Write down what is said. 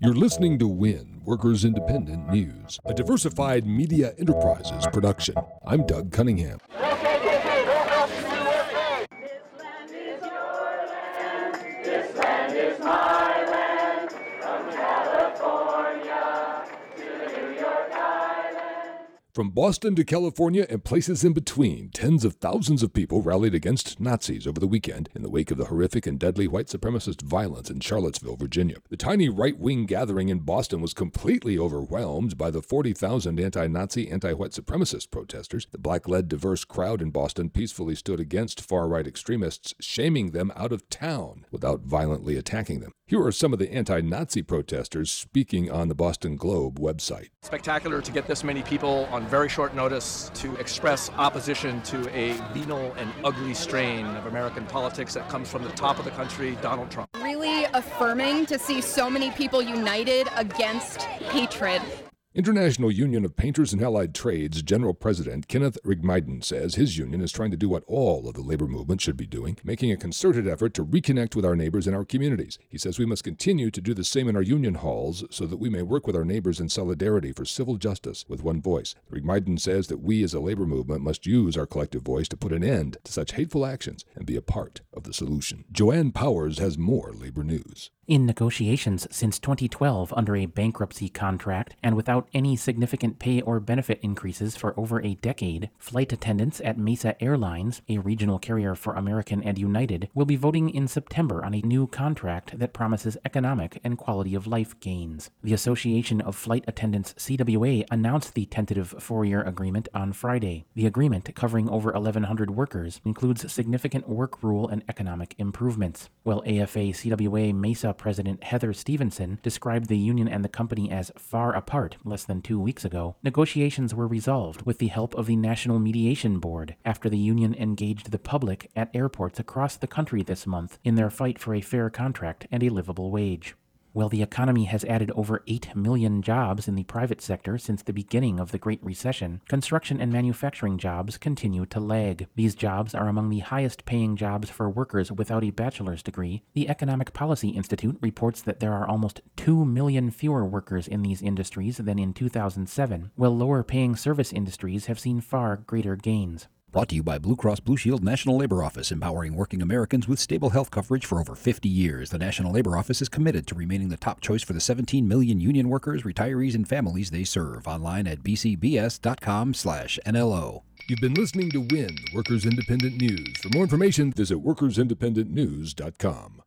You're listening to WIN, Workers Independent News, a diversified media enterprises production. I'm Doug Cunningham. From Boston to California and places in between, tens of thousands of people rallied against Nazis over the weekend in the wake of the horrific and deadly white supremacist violence in Charlottesville, Virginia. The tiny right wing gathering in Boston was completely overwhelmed by the 40,000 anti Nazi, anti white supremacist protesters. The black led diverse crowd in Boston peacefully stood against far right extremists, shaming them out of town without violently attacking them. Here are some of the anti Nazi protesters speaking on the Boston Globe website. Spectacular to get this many people on very short notice to express opposition to a venal and ugly strain of American politics that comes from the top of the country, Donald Trump. Really affirming to see so many people united against hatred. International Union of Painters and Allied Trades General President Kenneth Rigmaiden says his union is trying to do what all of the labor movement should be doing, making a concerted effort to reconnect with our neighbors and our communities. He says we must continue to do the same in our union halls so that we may work with our neighbors in solidarity for civil justice with one voice. Rigmaiden says that we as a labor movement must use our collective voice to put an end to such hateful actions and be a part of the solution. Joanne Powers has more labor news. In negotiations since 2012 under a bankruptcy contract and without any significant pay or benefit increases for over a decade, flight attendants at Mesa Airlines, a regional carrier for American and United, will be voting in September on a new contract that promises economic and quality of life gains. The Association of Flight Attendants CWA announced the tentative four year agreement on Friday. The agreement, covering over 1,100 workers, includes significant work rule and economic improvements. While AFA CWA Mesa President Heather Stevenson described the union and the company as far apart less than two weeks ago, negotiations were resolved with the help of the National Mediation Board after the union engaged the public at airports across the country this month in their fight for a fair contract and a livable wage. While the economy has added over 8 million jobs in the private sector since the beginning of the Great Recession, construction and manufacturing jobs continue to lag. These jobs are among the highest paying jobs for workers without a bachelor's degree. The Economic Policy Institute reports that there are almost 2 million fewer workers in these industries than in 2007, while lower paying service industries have seen far greater gains. Brought to you by Blue Cross Blue Shield National Labor Office, empowering working Americans with stable health coverage for over 50 years. The National Labor Office is committed to remaining the top choice for the 17 million union workers, retirees, and families they serve. Online at bcbs.com/nlo. You've been listening to WIN, Workers Independent News. For more information, visit workersindependentnews.com.